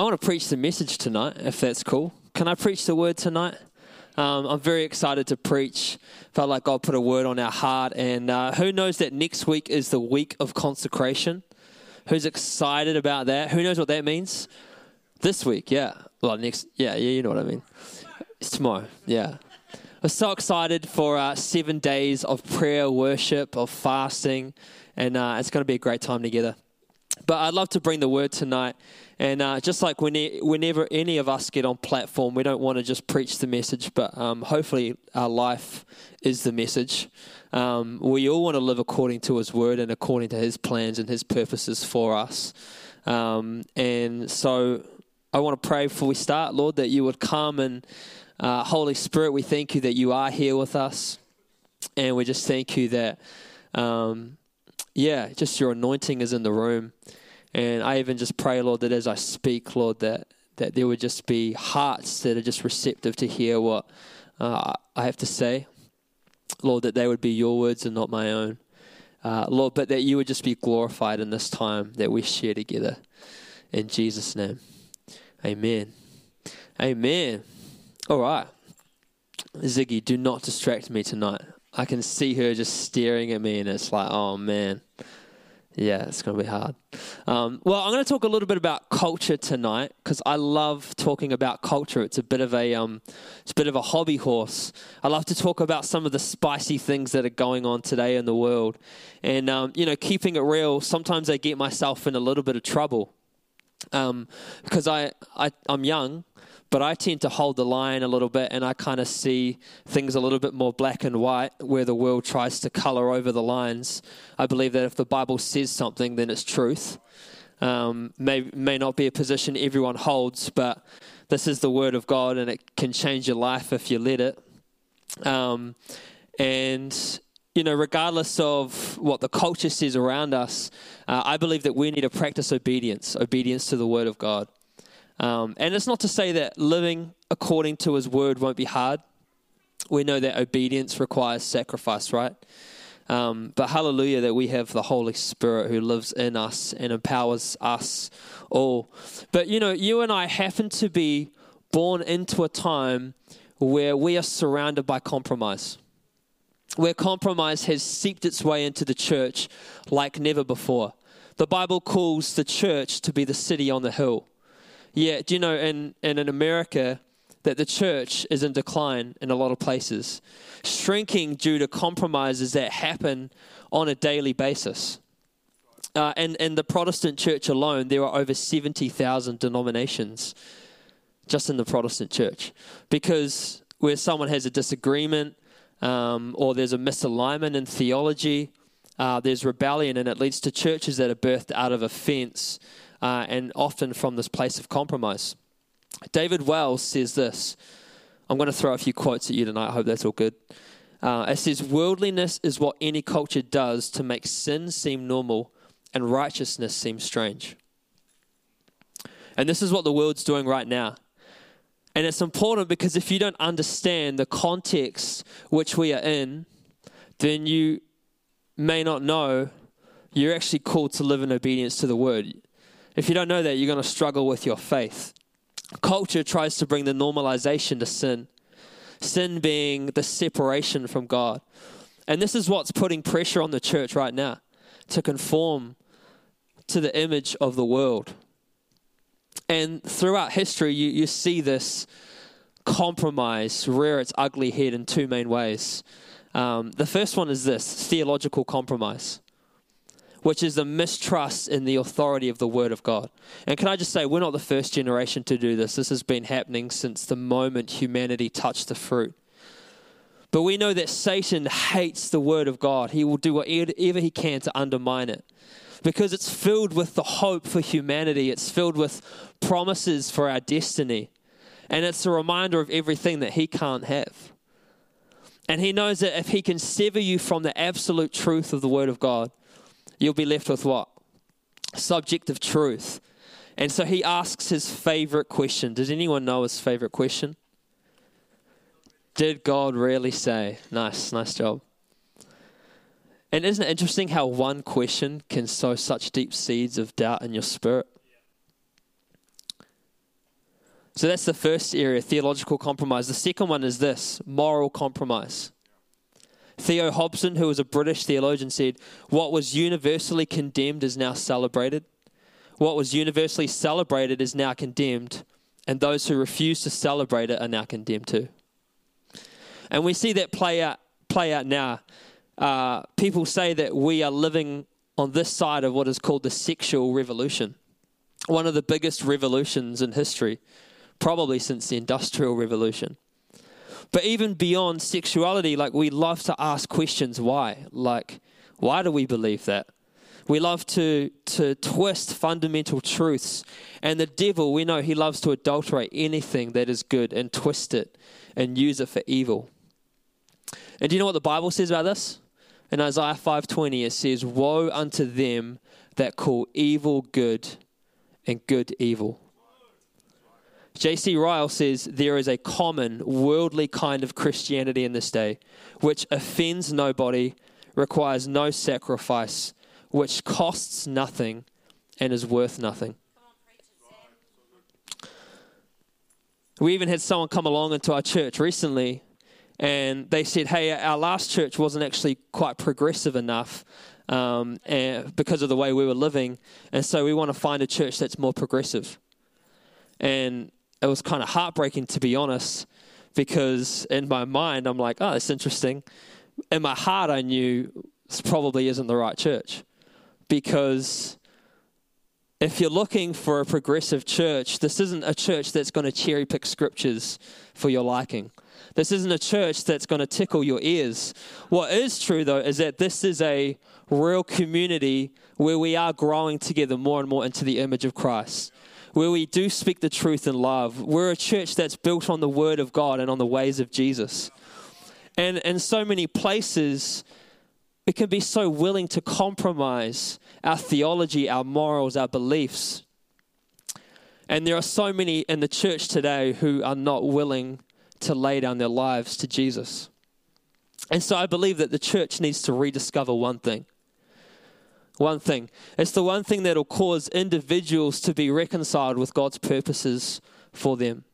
I want to preach the message tonight, if that's cool. Can I preach the word tonight? Um, I'm very excited to preach. Felt like God put a word on our heart. And uh, who knows that next week is the week of consecration? Who's excited about that? Who knows what that means? This week, yeah. Well, next, yeah, yeah, you know what I mean. It's tomorrow, yeah. We're so excited for uh, seven days of prayer, worship, of fasting, and uh, it's going to be a great time together. But I'd love to bring the word tonight. And uh, just like when, whenever any of us get on platform, we don't want to just preach the message, but um, hopefully our life is the message. Um, we all want to live according to His word and according to His plans and His purposes for us. Um, and so I want to pray before we start, Lord, that you would come and uh, Holy Spirit, we thank you that you are here with us. And we just thank you that um, yeah, just your anointing is in the room. And I even just pray, Lord, that as I speak, Lord, that, that there would just be hearts that are just receptive to hear what uh, I have to say. Lord, that they would be your words and not my own. Uh, Lord, but that you would just be glorified in this time that we share together. In Jesus' name. Amen. Amen. All right. Ziggy, do not distract me tonight. I can see her just staring at me, and it's like, oh man, yeah, it's going to be hard. Um, well, I'm going to talk a little bit about culture tonight because I love talking about culture. It's a bit of a um, it's a bit of a hobby horse. I love to talk about some of the spicy things that are going on today in the world, and um, you know, keeping it real. Sometimes I get myself in a little bit of trouble um, because I, I I'm young but I tend to hold the line a little bit and I kind of see things a little bit more black and white where the world tries to color over the lines. I believe that if the Bible says something, then it's truth. Um, may, may not be a position everyone holds, but this is the word of God and it can change your life if you let it. Um, and, you know, regardless of what the culture says around us, uh, I believe that we need to practice obedience, obedience to the word of God. Um, and it's not to say that living according to his word won't be hard. We know that obedience requires sacrifice, right? Um, but hallelujah that we have the Holy Spirit who lives in us and empowers us all. But you know, you and I happen to be born into a time where we are surrounded by compromise, where compromise has seeped its way into the church like never before. The Bible calls the church to be the city on the hill. Yeah, do you know in, in, America that the church is in decline in a lot of places, shrinking due to compromises that happen on a daily basis. Uh, and in the Protestant church alone, there are over 70,000 denominations just in the Protestant church. Because where someone has a disagreement um, or there's a misalignment in theology, uh, there's rebellion, and it leads to churches that are birthed out of offense uh, and often from this place of compromise. David Wells says this. I'm going to throw a few quotes at you tonight. I hope that's all good. Uh, it says, Worldliness is what any culture does to make sin seem normal and righteousness seem strange. And this is what the world's doing right now. And it's important because if you don't understand the context which we are in, then you may not know you're actually called to live in obedience to the word. If you don't know that, you're going to struggle with your faith. Culture tries to bring the normalization to sin, sin being the separation from God. And this is what's putting pressure on the church right now to conform to the image of the world. And throughout history, you, you see this compromise rear its ugly head in two main ways. Um, the first one is this theological compromise which is a mistrust in the authority of the Word of God. And can I just say, we're not the first generation to do this. This has been happening since the moment humanity touched the fruit. But we know that Satan hates the Word of God. He will do whatever he can to undermine it because it's filled with the hope for humanity, it's filled with promises for our destiny. And it's a reminder of everything that he can't have. And he knows that if he can sever you from the absolute truth of the Word of God, you'll be left with what? Subject of truth. And so he asks his favorite question. Does anyone know his favorite question? Did God really say? Nice, nice job. And isn't it interesting how one question can sow such deep seeds of doubt in your spirit? So that's the first area, theological compromise. The second one is this moral compromise. Theo Hobson, who was a British theologian, said, What was universally condemned is now celebrated. What was universally celebrated is now condemned. And those who refuse to celebrate it are now condemned too. And we see that play out, play out now. Uh, people say that we are living on this side of what is called the sexual revolution, one of the biggest revolutions in history, probably since the Industrial Revolution. But even beyond sexuality, like we love to ask questions why? Like, why do we believe that? We love to, to twist fundamental truths. And the devil, we know he loves to adulterate anything that is good and twist it and use it for evil. And do you know what the Bible says about this? In Isaiah 5:20 it says, "Woe unto them that call evil good and good evil." J.C. Ryle says there is a common worldly kind of Christianity in this day, which offends nobody, requires no sacrifice, which costs nothing, and is worth nothing. We even had someone come along into our church recently, and they said, "Hey, our last church wasn't actually quite progressive enough." Um, and because of the way we were living, and so we want to find a church that's more progressive. And it was kind of heartbreaking to be honest, because in my mind I'm like, oh, that's interesting. In my heart, I knew this probably isn't the right church, because if you're looking for a progressive church, this isn't a church that's going to cherry pick scriptures for your liking. This isn't a church that's going to tickle your ears. What is true, though, is that this is a real community where we are growing together more and more into the image of Christ where we do speak the truth in love. We're a church that's built on the word of God and on the ways of Jesus. And in so many places, we can be so willing to compromise our theology, our morals, our beliefs. And there are so many in the church today who are not willing to lay down their lives to Jesus. And so I believe that the church needs to rediscover one thing one thing. It's the one thing that'll cause individuals to be reconciled with God's purposes for them.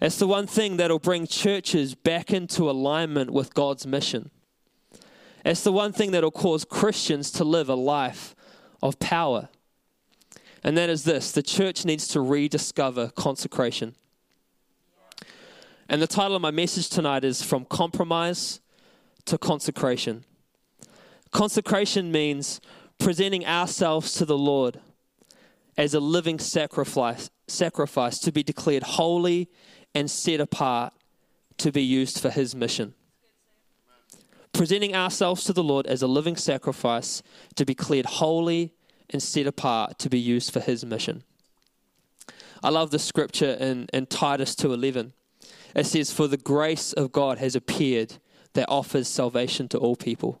It's the one thing that'll bring churches back into alignment with God's mission. It's the one thing that'll cause Christians to live a life of power. And that is this the church needs to rediscover consecration. And the title of my message tonight is From Compromise to Consecration. Consecration means presenting ourselves to the Lord as a living sacrifice, sacrifice to be declared holy and set apart to be used for His mission. Presenting ourselves to the Lord as a living sacrifice to be declared holy and set apart to be used for His mission. I love the scripture in, in Titus 2.11. It says, For the grace of God has appeared that offers salvation to all people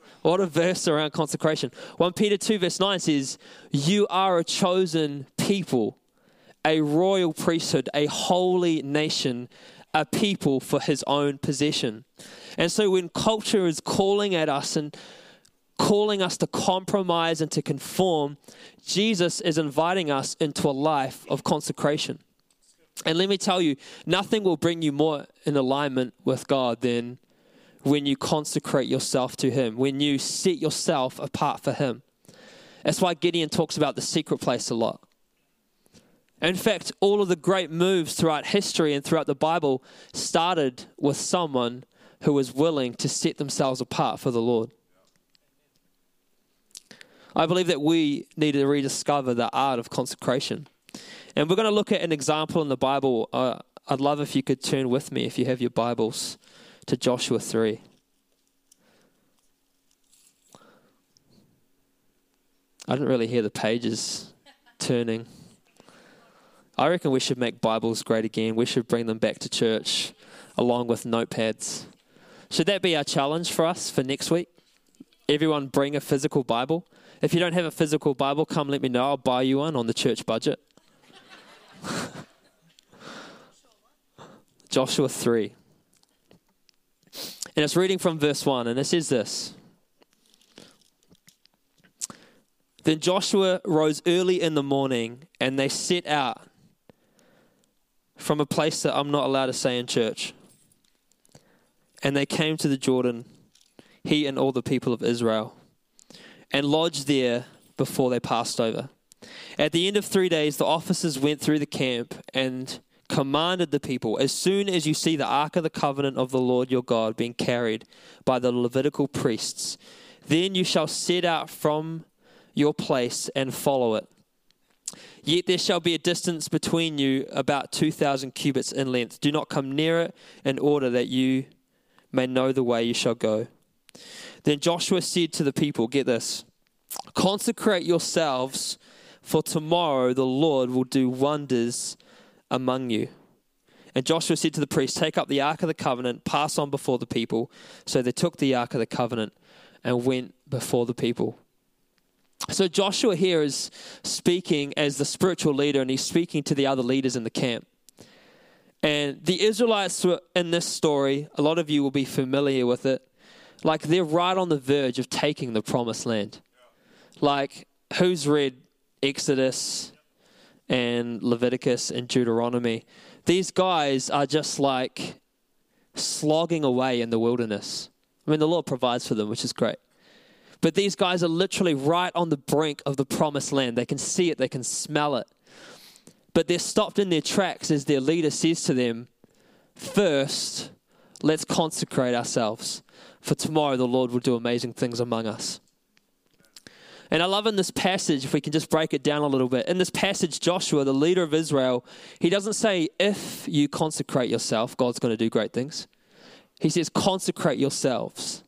What a verse around consecration. 1 Peter 2, verse 9 says, You are a chosen people, a royal priesthood, a holy nation, a people for his own possession. And so when culture is calling at us and calling us to compromise and to conform, Jesus is inviting us into a life of consecration. And let me tell you, nothing will bring you more in alignment with God than when you consecrate yourself to Him, when you set yourself apart for Him. That's why Gideon talks about the secret place a lot. In fact, all of the great moves throughout history and throughout the Bible started with someone who was willing to set themselves apart for the Lord. I believe that we need to rediscover the art of consecration. And we're going to look at an example in the Bible. Uh, I'd love if you could turn with me if you have your Bibles to Joshua 3. I didn't really hear the pages turning. I reckon we should make Bibles great again. We should bring them back to church. along with notepads. Should that be our challenge for us for next week? Everyone bring a physical Bible. If you don't have a physical Bible, come let me know. I'll buy you one on the church budget. Joshua 3. And it's reading from verse 1, and it says this Then Joshua rose early in the morning, and they set out from a place that I'm not allowed to say in church. And they came to the Jordan, he and all the people of Israel, and lodged there before they passed over. At the end of three days, the officers went through the camp and commanded the people as soon as you see the ark of the covenant of the Lord your God being carried by the Levitical priests, then you shall set out from your place and follow it. Yet there shall be a distance between you about 2,000 cubits in length. Do not come near it in order that you may know the way you shall go. Then Joshua said to the people, Get this, consecrate yourselves, for tomorrow the Lord will do wonders among you. And Joshua said to the priests, Take up the ark of the covenant, pass on before the people. So they took the ark of the covenant and went before the people. So Joshua here is speaking as the spiritual leader, and he's speaking to the other leaders in the camp. And the Israelites were in this story, a lot of you will be familiar with it. Like they're right on the verge of taking the promised land. Like, who's read Exodus and Leviticus and Deuteronomy? These guys are just like slogging away in the wilderness. I mean, the Lord provides for them, which is great. But these guys are literally right on the brink of the promised land. They can see it, they can smell it. But they're stopped in their tracks as their leader says to them, First, let's consecrate ourselves, for tomorrow the Lord will do amazing things among us. And I love in this passage, if we can just break it down a little bit. In this passage, Joshua, the leader of Israel, he doesn't say, if you consecrate yourself, God's going to do great things. He says, consecrate yourselves.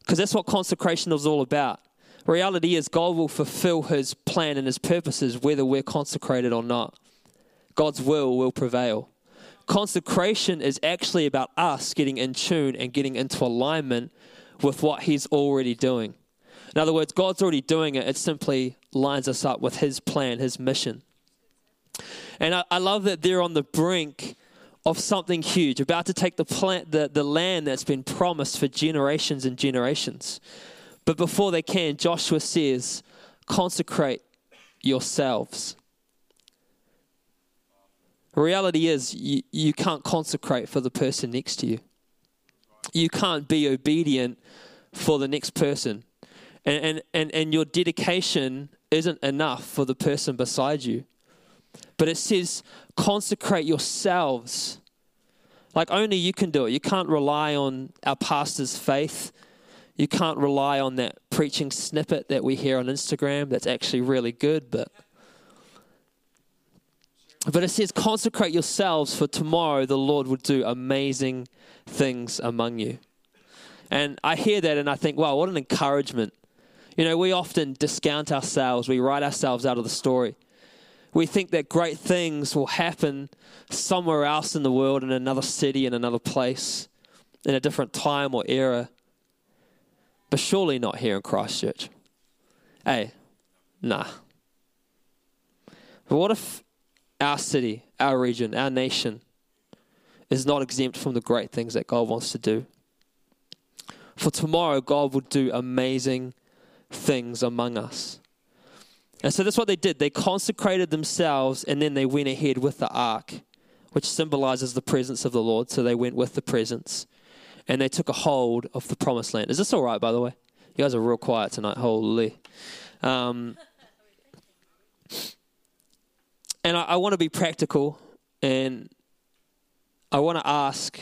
Because that's what consecration is all about. Reality is, God will fulfill his plan and his purposes whether we're consecrated or not. God's will will prevail. Consecration is actually about us getting in tune and getting into alignment with what he's already doing. In other words, God's already doing it, it simply lines us up with his plan, his mission. And I, I love that they're on the brink of something huge, about to take the, plant, the, the land that's been promised for generations and generations. But before they can, Joshua says, consecrate yourselves. Reality is, you, you can't consecrate for the person next to you. You can't be obedient for the next person. And, and, and, your dedication isn't enough for the person beside you. But it says, consecrate yourselves. Like only you can do it. You can't rely on our pastor's faith. You can't rely on that preaching snippet that we hear on Instagram that's actually really good, but but it says consecrate yourselves for tomorrow the Lord will do amazing things among you. And I hear that and I think, wow, what an encouragement. You know, we often discount ourselves, we write ourselves out of the story we think that great things will happen somewhere else in the world, in another city, in another place, in a different time or era. But surely not here in Christchurch. Hey, nah. But what if our city, our region, our nation is not exempt from the great things that God wants to do? For tomorrow, God will do amazing things among us. And so that's what they did. They consecrated themselves and then they went ahead with the ark, which symbolizes the presence of the Lord. So they went with the presence and they took a hold of the promised land. Is this all right, by the way? You guys are real quiet tonight. Holy. Um, and I, I want to be practical and I want to ask,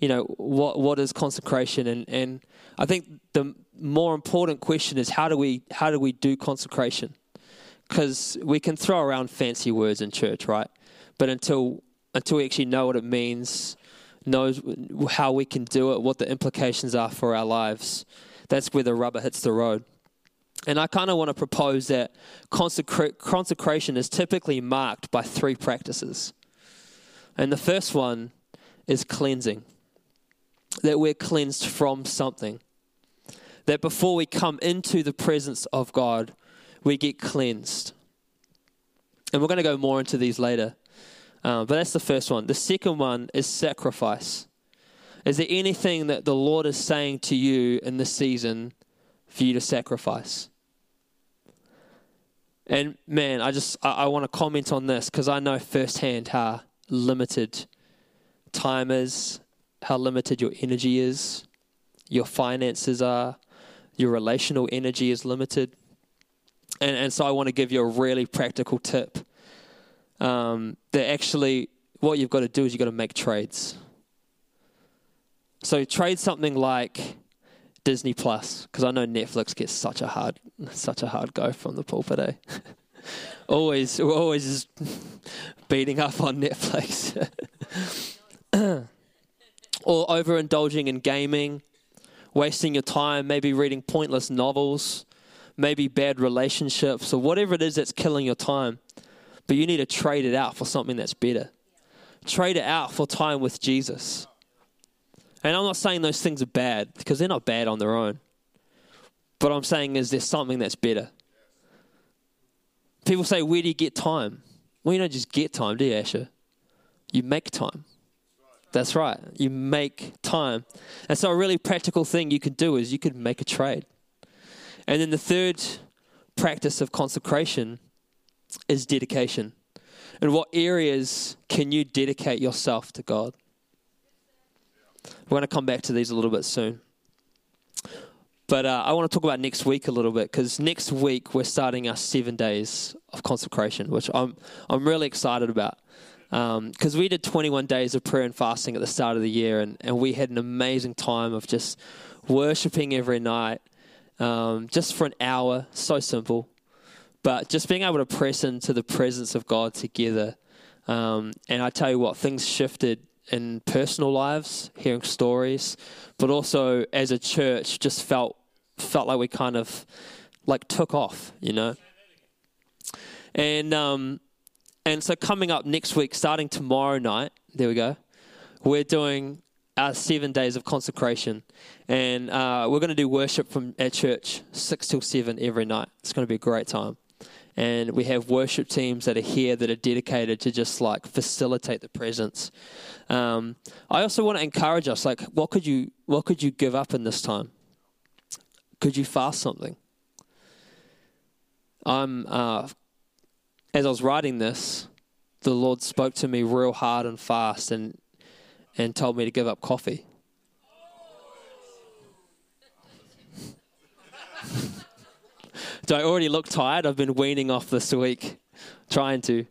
you know, what what is consecration? And, and I think the more important question is how do we how do we do consecration? because we can throw around fancy words in church, right? But until until we actually know what it means, knows how we can do it, what the implications are for our lives, that's where the rubber hits the road. And I kind of want to propose that consecra- consecration is typically marked by three practices. And the first one is cleansing. That we're cleansed from something. That before we come into the presence of God, we get cleansed. And we're going to go more into these later. Um, but that's the first one. The second one is sacrifice. Is there anything that the Lord is saying to you in this season for you to sacrifice? And man, I just I, I want to comment on this because I know firsthand how limited time is, how limited your energy is, your finances are, your relational energy is limited. And, and so I want to give you a really practical tip um, that actually what you've got to do is you've got to make trades. So trade something like Disney Plus, because I know Netflix gets such a hard, such a hard go from the pulpit. Eh? always, always beating up on Netflix, or overindulging in gaming, wasting your time, maybe reading pointless novels, maybe bad relationships, or whatever it is that's killing your time. But you need to trade it out for something that's better. Trade it out for time with Jesus. And I'm not saying those things are bad because they're not bad on their own. But I'm saying is there's something that's better. People say, Where do you get time? Well, you don't just get time, do you, Asher? You make time. That's right. You make time. And so, a really practical thing you could do is you could make a trade. And then the third practice of consecration is dedication. And what areas can you dedicate yourself to God? We're going to come back to these a little bit soon. But uh, I want to talk about next week a little bit because next week we're starting our seven days of consecration, which I'm I'm really excited about. Because um, we did 21 days of prayer and fasting at the start of the year, and, and we had an amazing time of just worshiping every night, um, just for an hour. So simple, but just being able to press into the presence of God together. Um, and I tell you what, things shifted in personal lives, hearing stories, but also as a church, just felt felt like we kind of like took off, you know. And um, and so coming up next week, starting tomorrow night, there we go. We're doing our seven days of consecration, and uh, we're going to do worship from at church six till seven every night. It's going to be a great time and we have worship teams that are here that are dedicated to just like facilitate the presence. Um, I also want to encourage us, like, what could you what could you give up in this time? Could you fast something? I'm uh, as I was writing this, the Lord spoke to me real hard and fast, and and told me to give up coffee. Do I already look tired? I've been weaning off this week, trying to.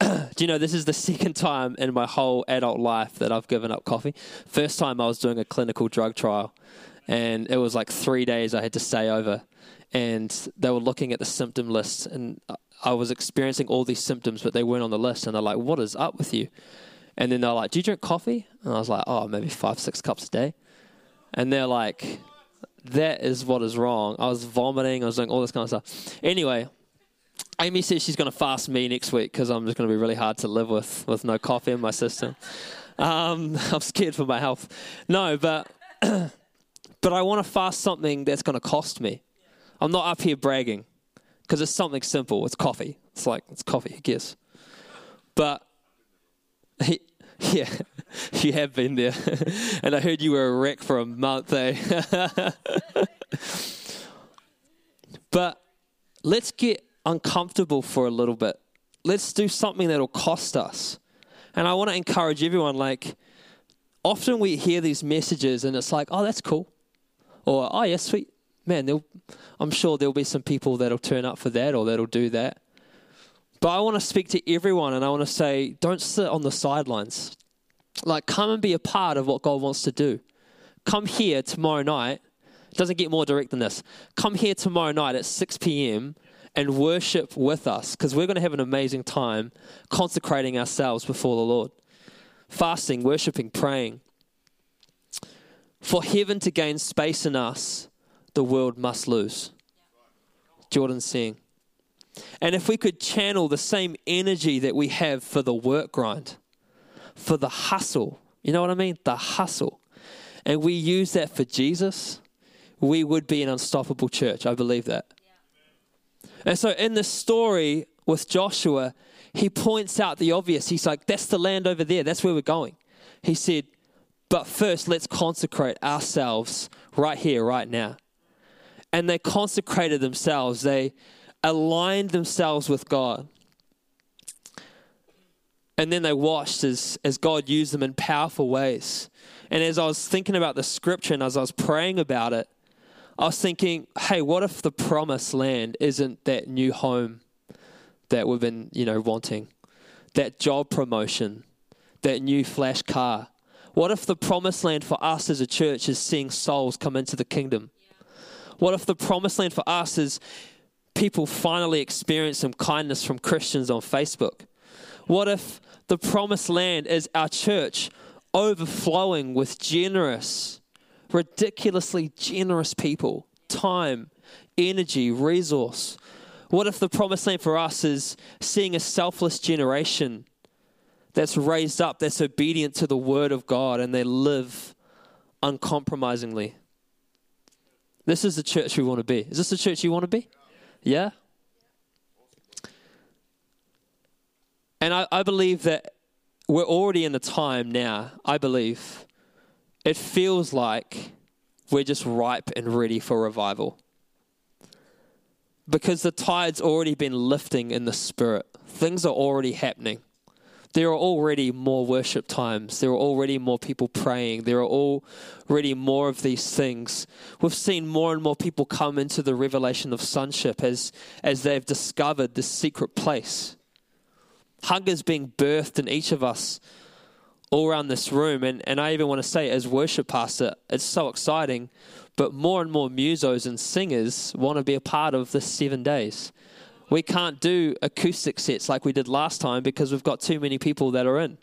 Do you know this is the second time in my whole adult life that I've given up coffee? First time I was doing a clinical drug trial, and it was like three days I had to stay over, and they were looking at the symptom list, and I was experiencing all these symptoms, but they weren't on the list, and they're like, "What is up with you?" And then they're like, "Do you drink coffee?" And I was like, "Oh, maybe five, six cups a day," and they're like that is what is wrong. I was vomiting. I was doing all this kind of stuff. Anyway, Amy says she's going to fast me next week because I'm just going to be really hard to live with with no coffee in my system. Um, I'm scared for my health. No, but but I want to fast something that's going to cost me. I'm not up here bragging because it's something simple. It's coffee. It's like it's coffee. Who cares? But yeah, you have been there. and I heard you were a wreck for a month, eh? but let's get uncomfortable for a little bit. Let's do something that'll cost us. And I want to encourage everyone like, often we hear these messages and it's like, oh, that's cool. Or, oh, yeah, sweet. Man, I'm sure there'll be some people that'll turn up for that or that'll do that. But I want to speak to everyone and I want to say, don't sit on the sidelines. Like, come and be a part of what God wants to do. Come here tomorrow night. It doesn't get more direct than this. Come here tomorrow night at 6 p.m. and worship with us because we're going to have an amazing time consecrating ourselves before the Lord. Fasting, worshiping, praying. For heaven to gain space in us, the world must lose. Jordan saying. And if we could channel the same energy that we have for the work grind, for the hustle. You know what I mean? The hustle. And we use that for Jesus, we would be an unstoppable church. I believe that. And so in the story with Joshua, he points out the obvious. He's like, that's the land over there. That's where we're going. He said, but first, let's consecrate ourselves right here, right now. And they consecrated themselves, they aligned themselves with God. And then they watched as, as God used them in powerful ways. And as I was thinking about the scripture and as I was praying about it, I was thinking, hey, what if the promised land isn't that new home that we've been, you know, wanting? That job promotion, that new flash car, what if the promised land for us as a church is seeing souls come into the kingdom? What if the promised land for us is people finally experience some kindness from Christians on Facebook? What if the promised land is our church overflowing with generous, ridiculously generous people, time, energy, resource? What if the promised land for us is seeing a selfless generation that's raised up, that's obedient to the word of God, and they live uncompromisingly. This is the church we want to be. Is this the church you want to be? Yeah? And I, I believe that we're already in the time now, I believe. It feels like we're just ripe and ready for revival. Because the tide's already been lifting in the spirit, things are already happening there are already more worship times. There are already more people praying. There are already more of these things. We've seen more and more people come into the revelation of sonship as, as they've discovered this secret place. Hunger is being birthed in each of us all around this room. And, and I even want to say, as worship pastor, it's so exciting. But more and more musos and singers want to be a part of this seven days we can't do acoustic sets like we did last time because we've got too many people that are in.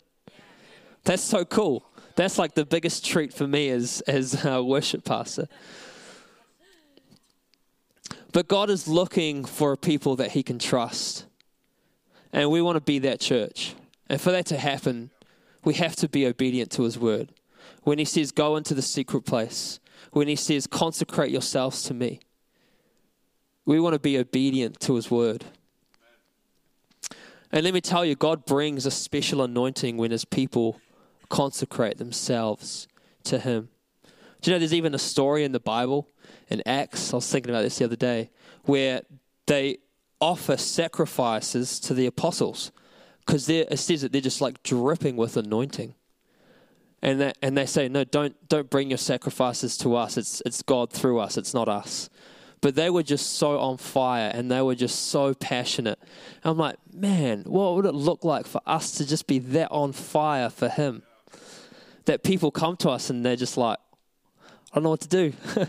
That's so cool. That's like the biggest treat for me as as a worship pastor. But God is looking for a people that He can trust, and we want to be that church. And for that to happen, we have to be obedient to His word. When He says, "Go into the secret place," when He says, "Consecrate yourselves to Me," We want to be obedient to his word. And let me tell you, God brings a special anointing when his people consecrate themselves to him. Do you know there's even a story in the Bible, in Acts, I was thinking about this the other day, where they offer sacrifices to the apostles because it says that they're just like dripping with anointing. And, that, and they say, no, don't, don't bring your sacrifices to us. It's, it's God through us, it's not us but they were just so on fire and they were just so passionate. And I'm like, man, what would it look like for us to just be that on fire for Him? That people come to us and they're just like, I don't know what to do.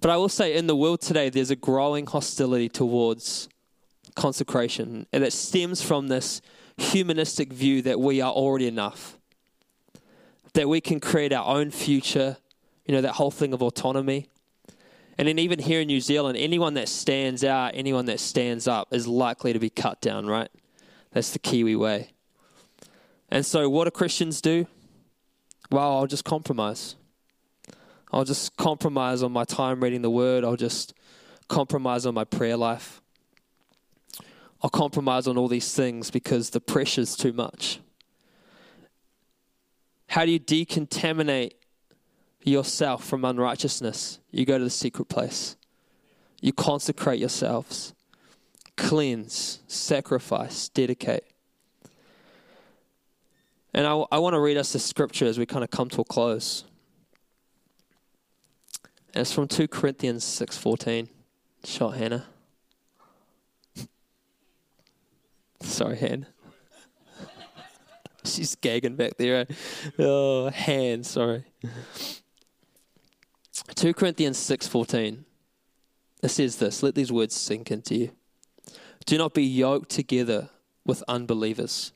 but I will say, in the world today, there's a growing hostility towards consecration, and it stems from this humanistic view that we are already enough, that we can create our own future you know, that whole thing of autonomy. And then even here in New Zealand, anyone that stands out, anyone that stands up is likely to be cut down, right? That's the Kiwi way. And so what do Christians do? Well, I'll just compromise. I'll just compromise on my time reading the word. I'll just compromise on my prayer life. I'll compromise on all these things because the pressure's too much. How do you decontaminate yourself from unrighteousness, you go to the secret place. You consecrate yourselves, cleanse, sacrifice, dedicate. And I, I want to read us the scripture as we kind of come to a close. And it's from 2 Corinthians 6.14. Shot Hannah. Sorry, Hannah. She's gagging back there. Eh? Oh, hand, sorry. 2 Corinthians 6:14. It says this, let these words sink into you. Do not be yoked together with unbelievers.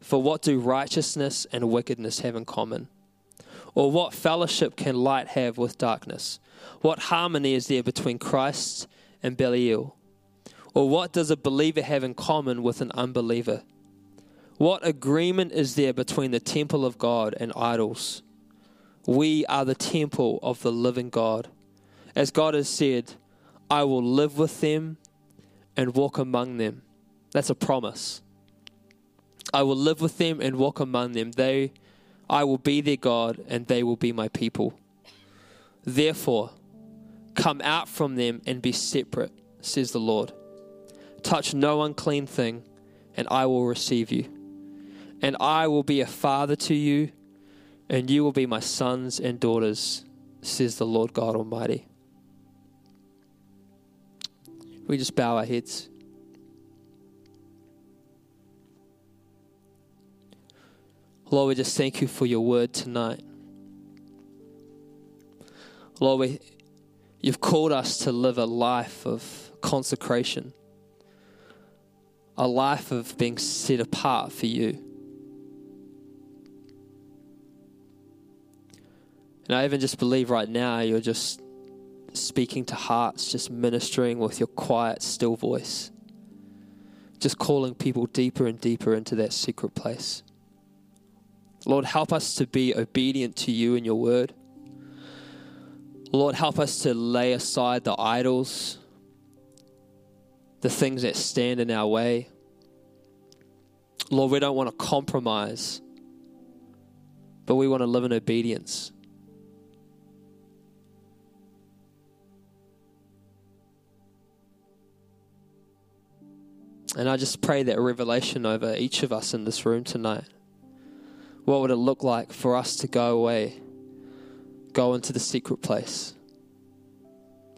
For what do righteousness and wickedness have in common? Or what fellowship can light have with darkness? What harmony is there between Christ and Belial? Or what does a believer have in common with an unbeliever? What agreement is there between the temple of God and idols? We are the temple of the living God. As God has said, I will live with them and walk among them. That's a promise. I will live with them and walk among them. They I will be their God and they will be my people. Therefore, come out from them and be separate, says the Lord. Touch no unclean thing, and I will receive you. And I will be a father to you, and you will be my sons and daughters, says the Lord God Almighty. We just bow our heads. Lord, we just thank you for your word tonight. Lord, we, you've called us to live a life of consecration, a life of being set apart for you. And I even just believe right now you're just speaking to hearts, just ministering with your quiet, still voice, just calling people deeper and deeper into that secret place. Lord, help us to be obedient to you and your word. Lord, help us to lay aside the idols, the things that stand in our way. Lord, we don't want to compromise, but we want to live in obedience. And I just pray that revelation over each of us in this room tonight. What would it look like for us to go away, go into the secret place,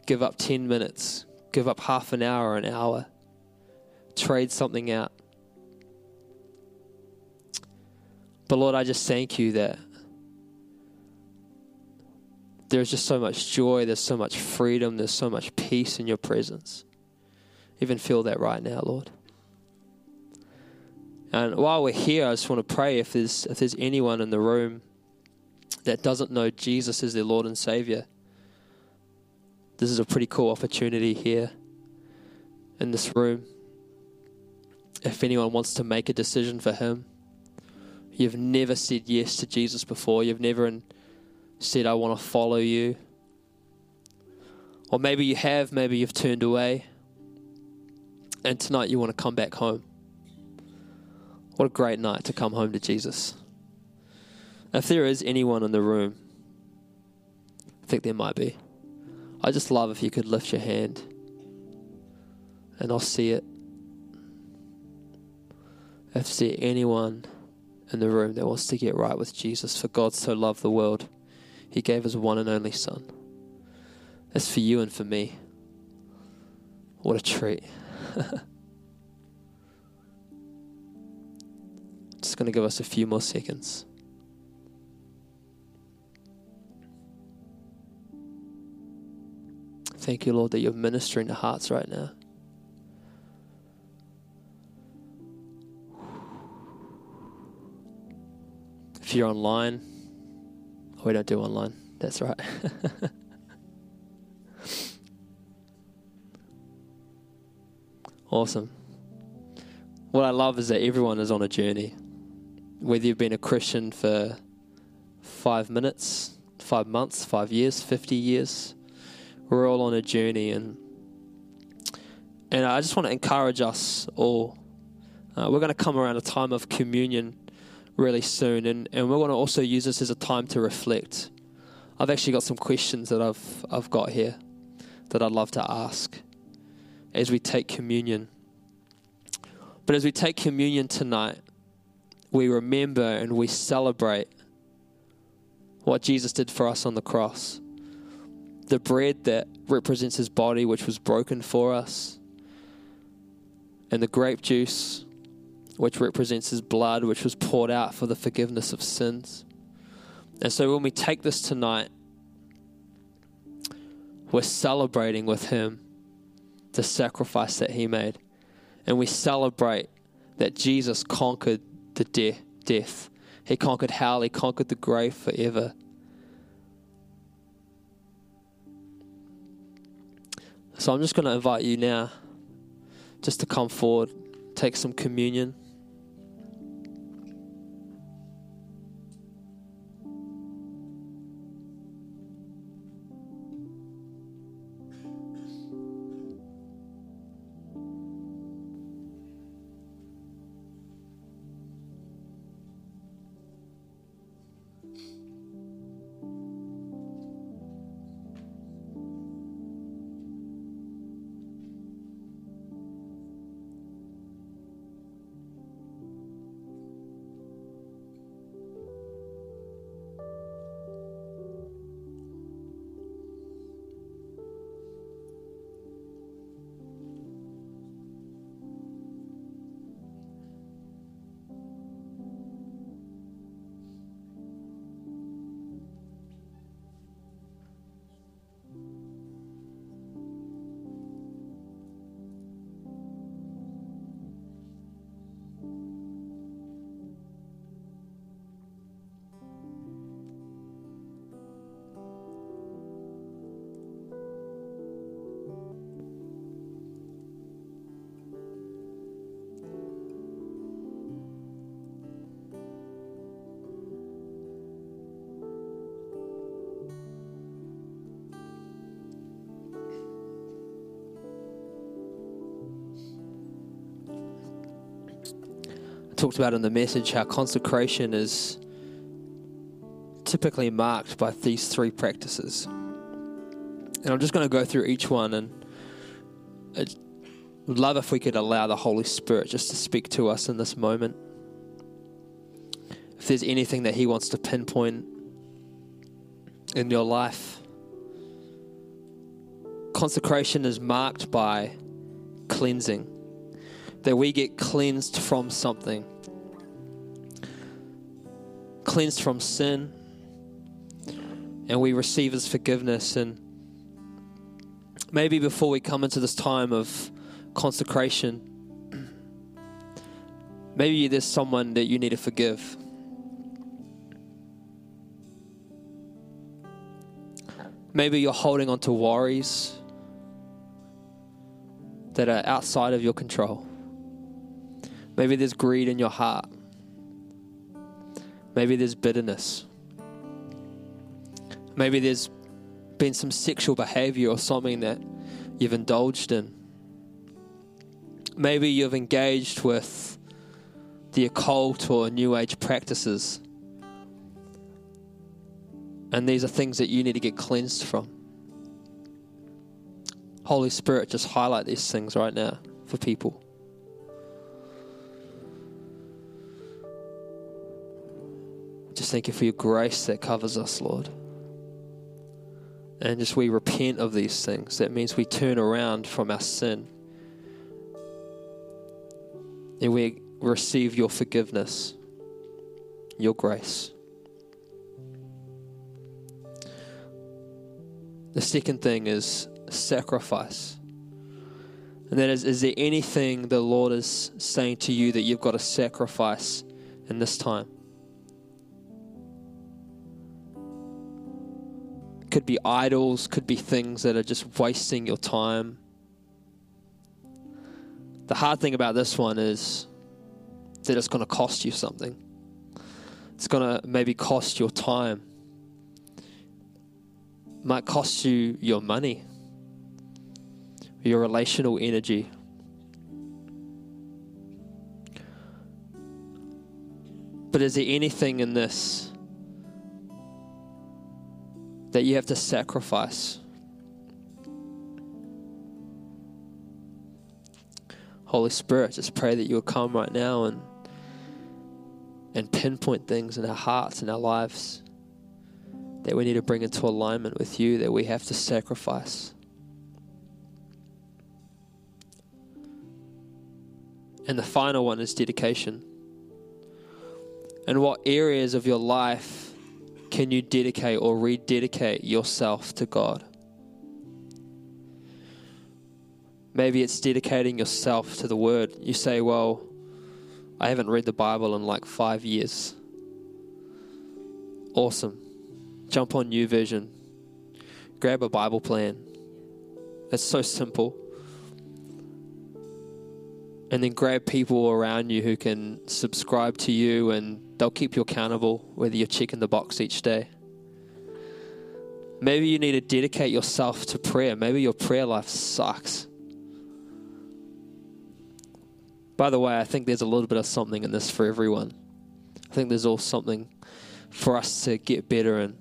give up 10 minutes, give up half an hour an hour, trade something out? But Lord, I just thank you that there's just so much joy, there's so much freedom, there's so much peace in your presence. Even feel that right now, Lord. And while we're here, I just want to pray if there's if there's anyone in the room that doesn't know Jesus as their Lord and Savior. This is a pretty cool opportunity here in this room. If anyone wants to make a decision for Him, you've never said yes to Jesus before, you've never said, I want to follow you. Or maybe you have, maybe you've turned away, and tonight you want to come back home. What a great night to come home to Jesus. If there is anyone in the room, I think there might be. I just love if you could lift your hand and I'll see it. If there's anyone in the room that wants to get right with Jesus, for God so loved the world, He gave His one and only Son. That's for you and for me. What a treat. Just going to give us a few more seconds. Thank you, Lord, that you're ministering to hearts right now. If you're online, oh, we don't do online. That's right. awesome. What I love is that everyone is on a journey whether you've been a Christian for five minutes, five months, five years, 50 years, we're all on a journey. And, and I just want to encourage us all. Uh, we're going to come around a time of communion really soon, and, and we're going to also use this as a time to reflect. I've actually got some questions that I've, I've got here that I'd love to ask as we take communion. But as we take communion tonight, we remember and we celebrate what Jesus did for us on the cross. The bread that represents his body, which was broken for us, and the grape juice, which represents his blood, which was poured out for the forgiveness of sins. And so when we take this tonight, we're celebrating with him the sacrifice that he made. And we celebrate that Jesus conquered the de- death. He conquered hell, he conquered the grave forever. So I'm just going to invite you now just to come forward, take some communion. Talked about in the message how consecration is typically marked by these three practices. And I'm just going to go through each one and I'd love if we could allow the Holy Spirit just to speak to us in this moment. If there's anything that He wants to pinpoint in your life, consecration is marked by cleansing that we get cleansed from something. Cleansed from sin, and we receive His forgiveness. And maybe before we come into this time of consecration, maybe there's someone that you need to forgive. Maybe you're holding on to worries that are outside of your control. Maybe there's greed in your heart. Maybe there's bitterness. Maybe there's been some sexual behavior or something that you've indulged in. Maybe you've engaged with the occult or new age practices. And these are things that you need to get cleansed from. Holy Spirit, just highlight these things right now for people. Just thank you for your grace that covers us, Lord. And just we repent of these things. That means we turn around from our sin. And we receive your forgiveness, your grace. The second thing is sacrifice. And that is, is there anything the Lord is saying to you that you've got to sacrifice in this time? Could be idols, could be things that are just wasting your time. The hard thing about this one is that it's going to cost you something. It's going to maybe cost your time. Might cost you your money, your relational energy. But is there anything in this that you have to sacrifice. Holy Spirit, just pray that you will come right now and and pinpoint things in our hearts and our lives that we need to bring into alignment with you, that we have to sacrifice. And the final one is dedication. And what areas of your life can you dedicate or rededicate yourself to God? Maybe it's dedicating yourself to the Word. You say, Well, I haven't read the Bible in like five years. Awesome. Jump on YouVersion. Grab a Bible plan. It's so simple. And then grab people around you who can subscribe to you and they'll keep you accountable whether you're checking the box each day. Maybe you need to dedicate yourself to prayer. Maybe your prayer life sucks. By the way, I think there's a little bit of something in this for everyone. I think there's all something for us to get better in.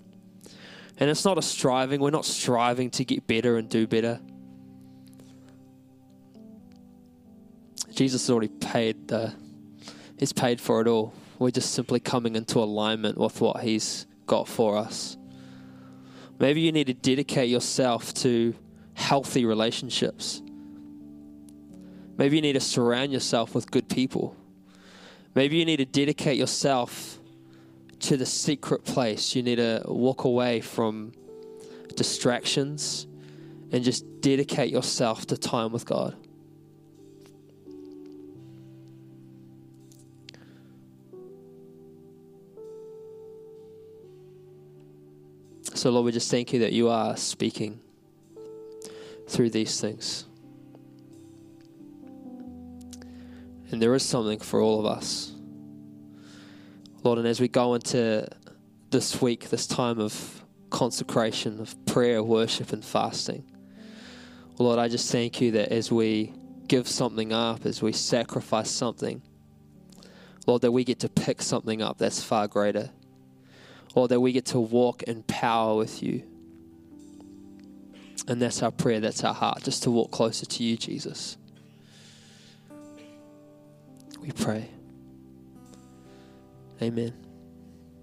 And it's not a striving, we're not striving to get better and do better. Jesus has already paid the He's paid for it all. We're just simply coming into alignment with what He's got for us. Maybe you need to dedicate yourself to healthy relationships. Maybe you need to surround yourself with good people. Maybe you need to dedicate yourself to the secret place. You need to walk away from distractions and just dedicate yourself to time with God. So, Lord, we just thank you that you are speaking through these things. And there is something for all of us. Lord, and as we go into this week, this time of consecration, of prayer, worship, and fasting, Lord, I just thank you that as we give something up, as we sacrifice something, Lord, that we get to pick something up that's far greater. Lord, that we get to walk in power with you. And that's our prayer, that's our heart, just to walk closer to you, Jesus. We pray. Amen.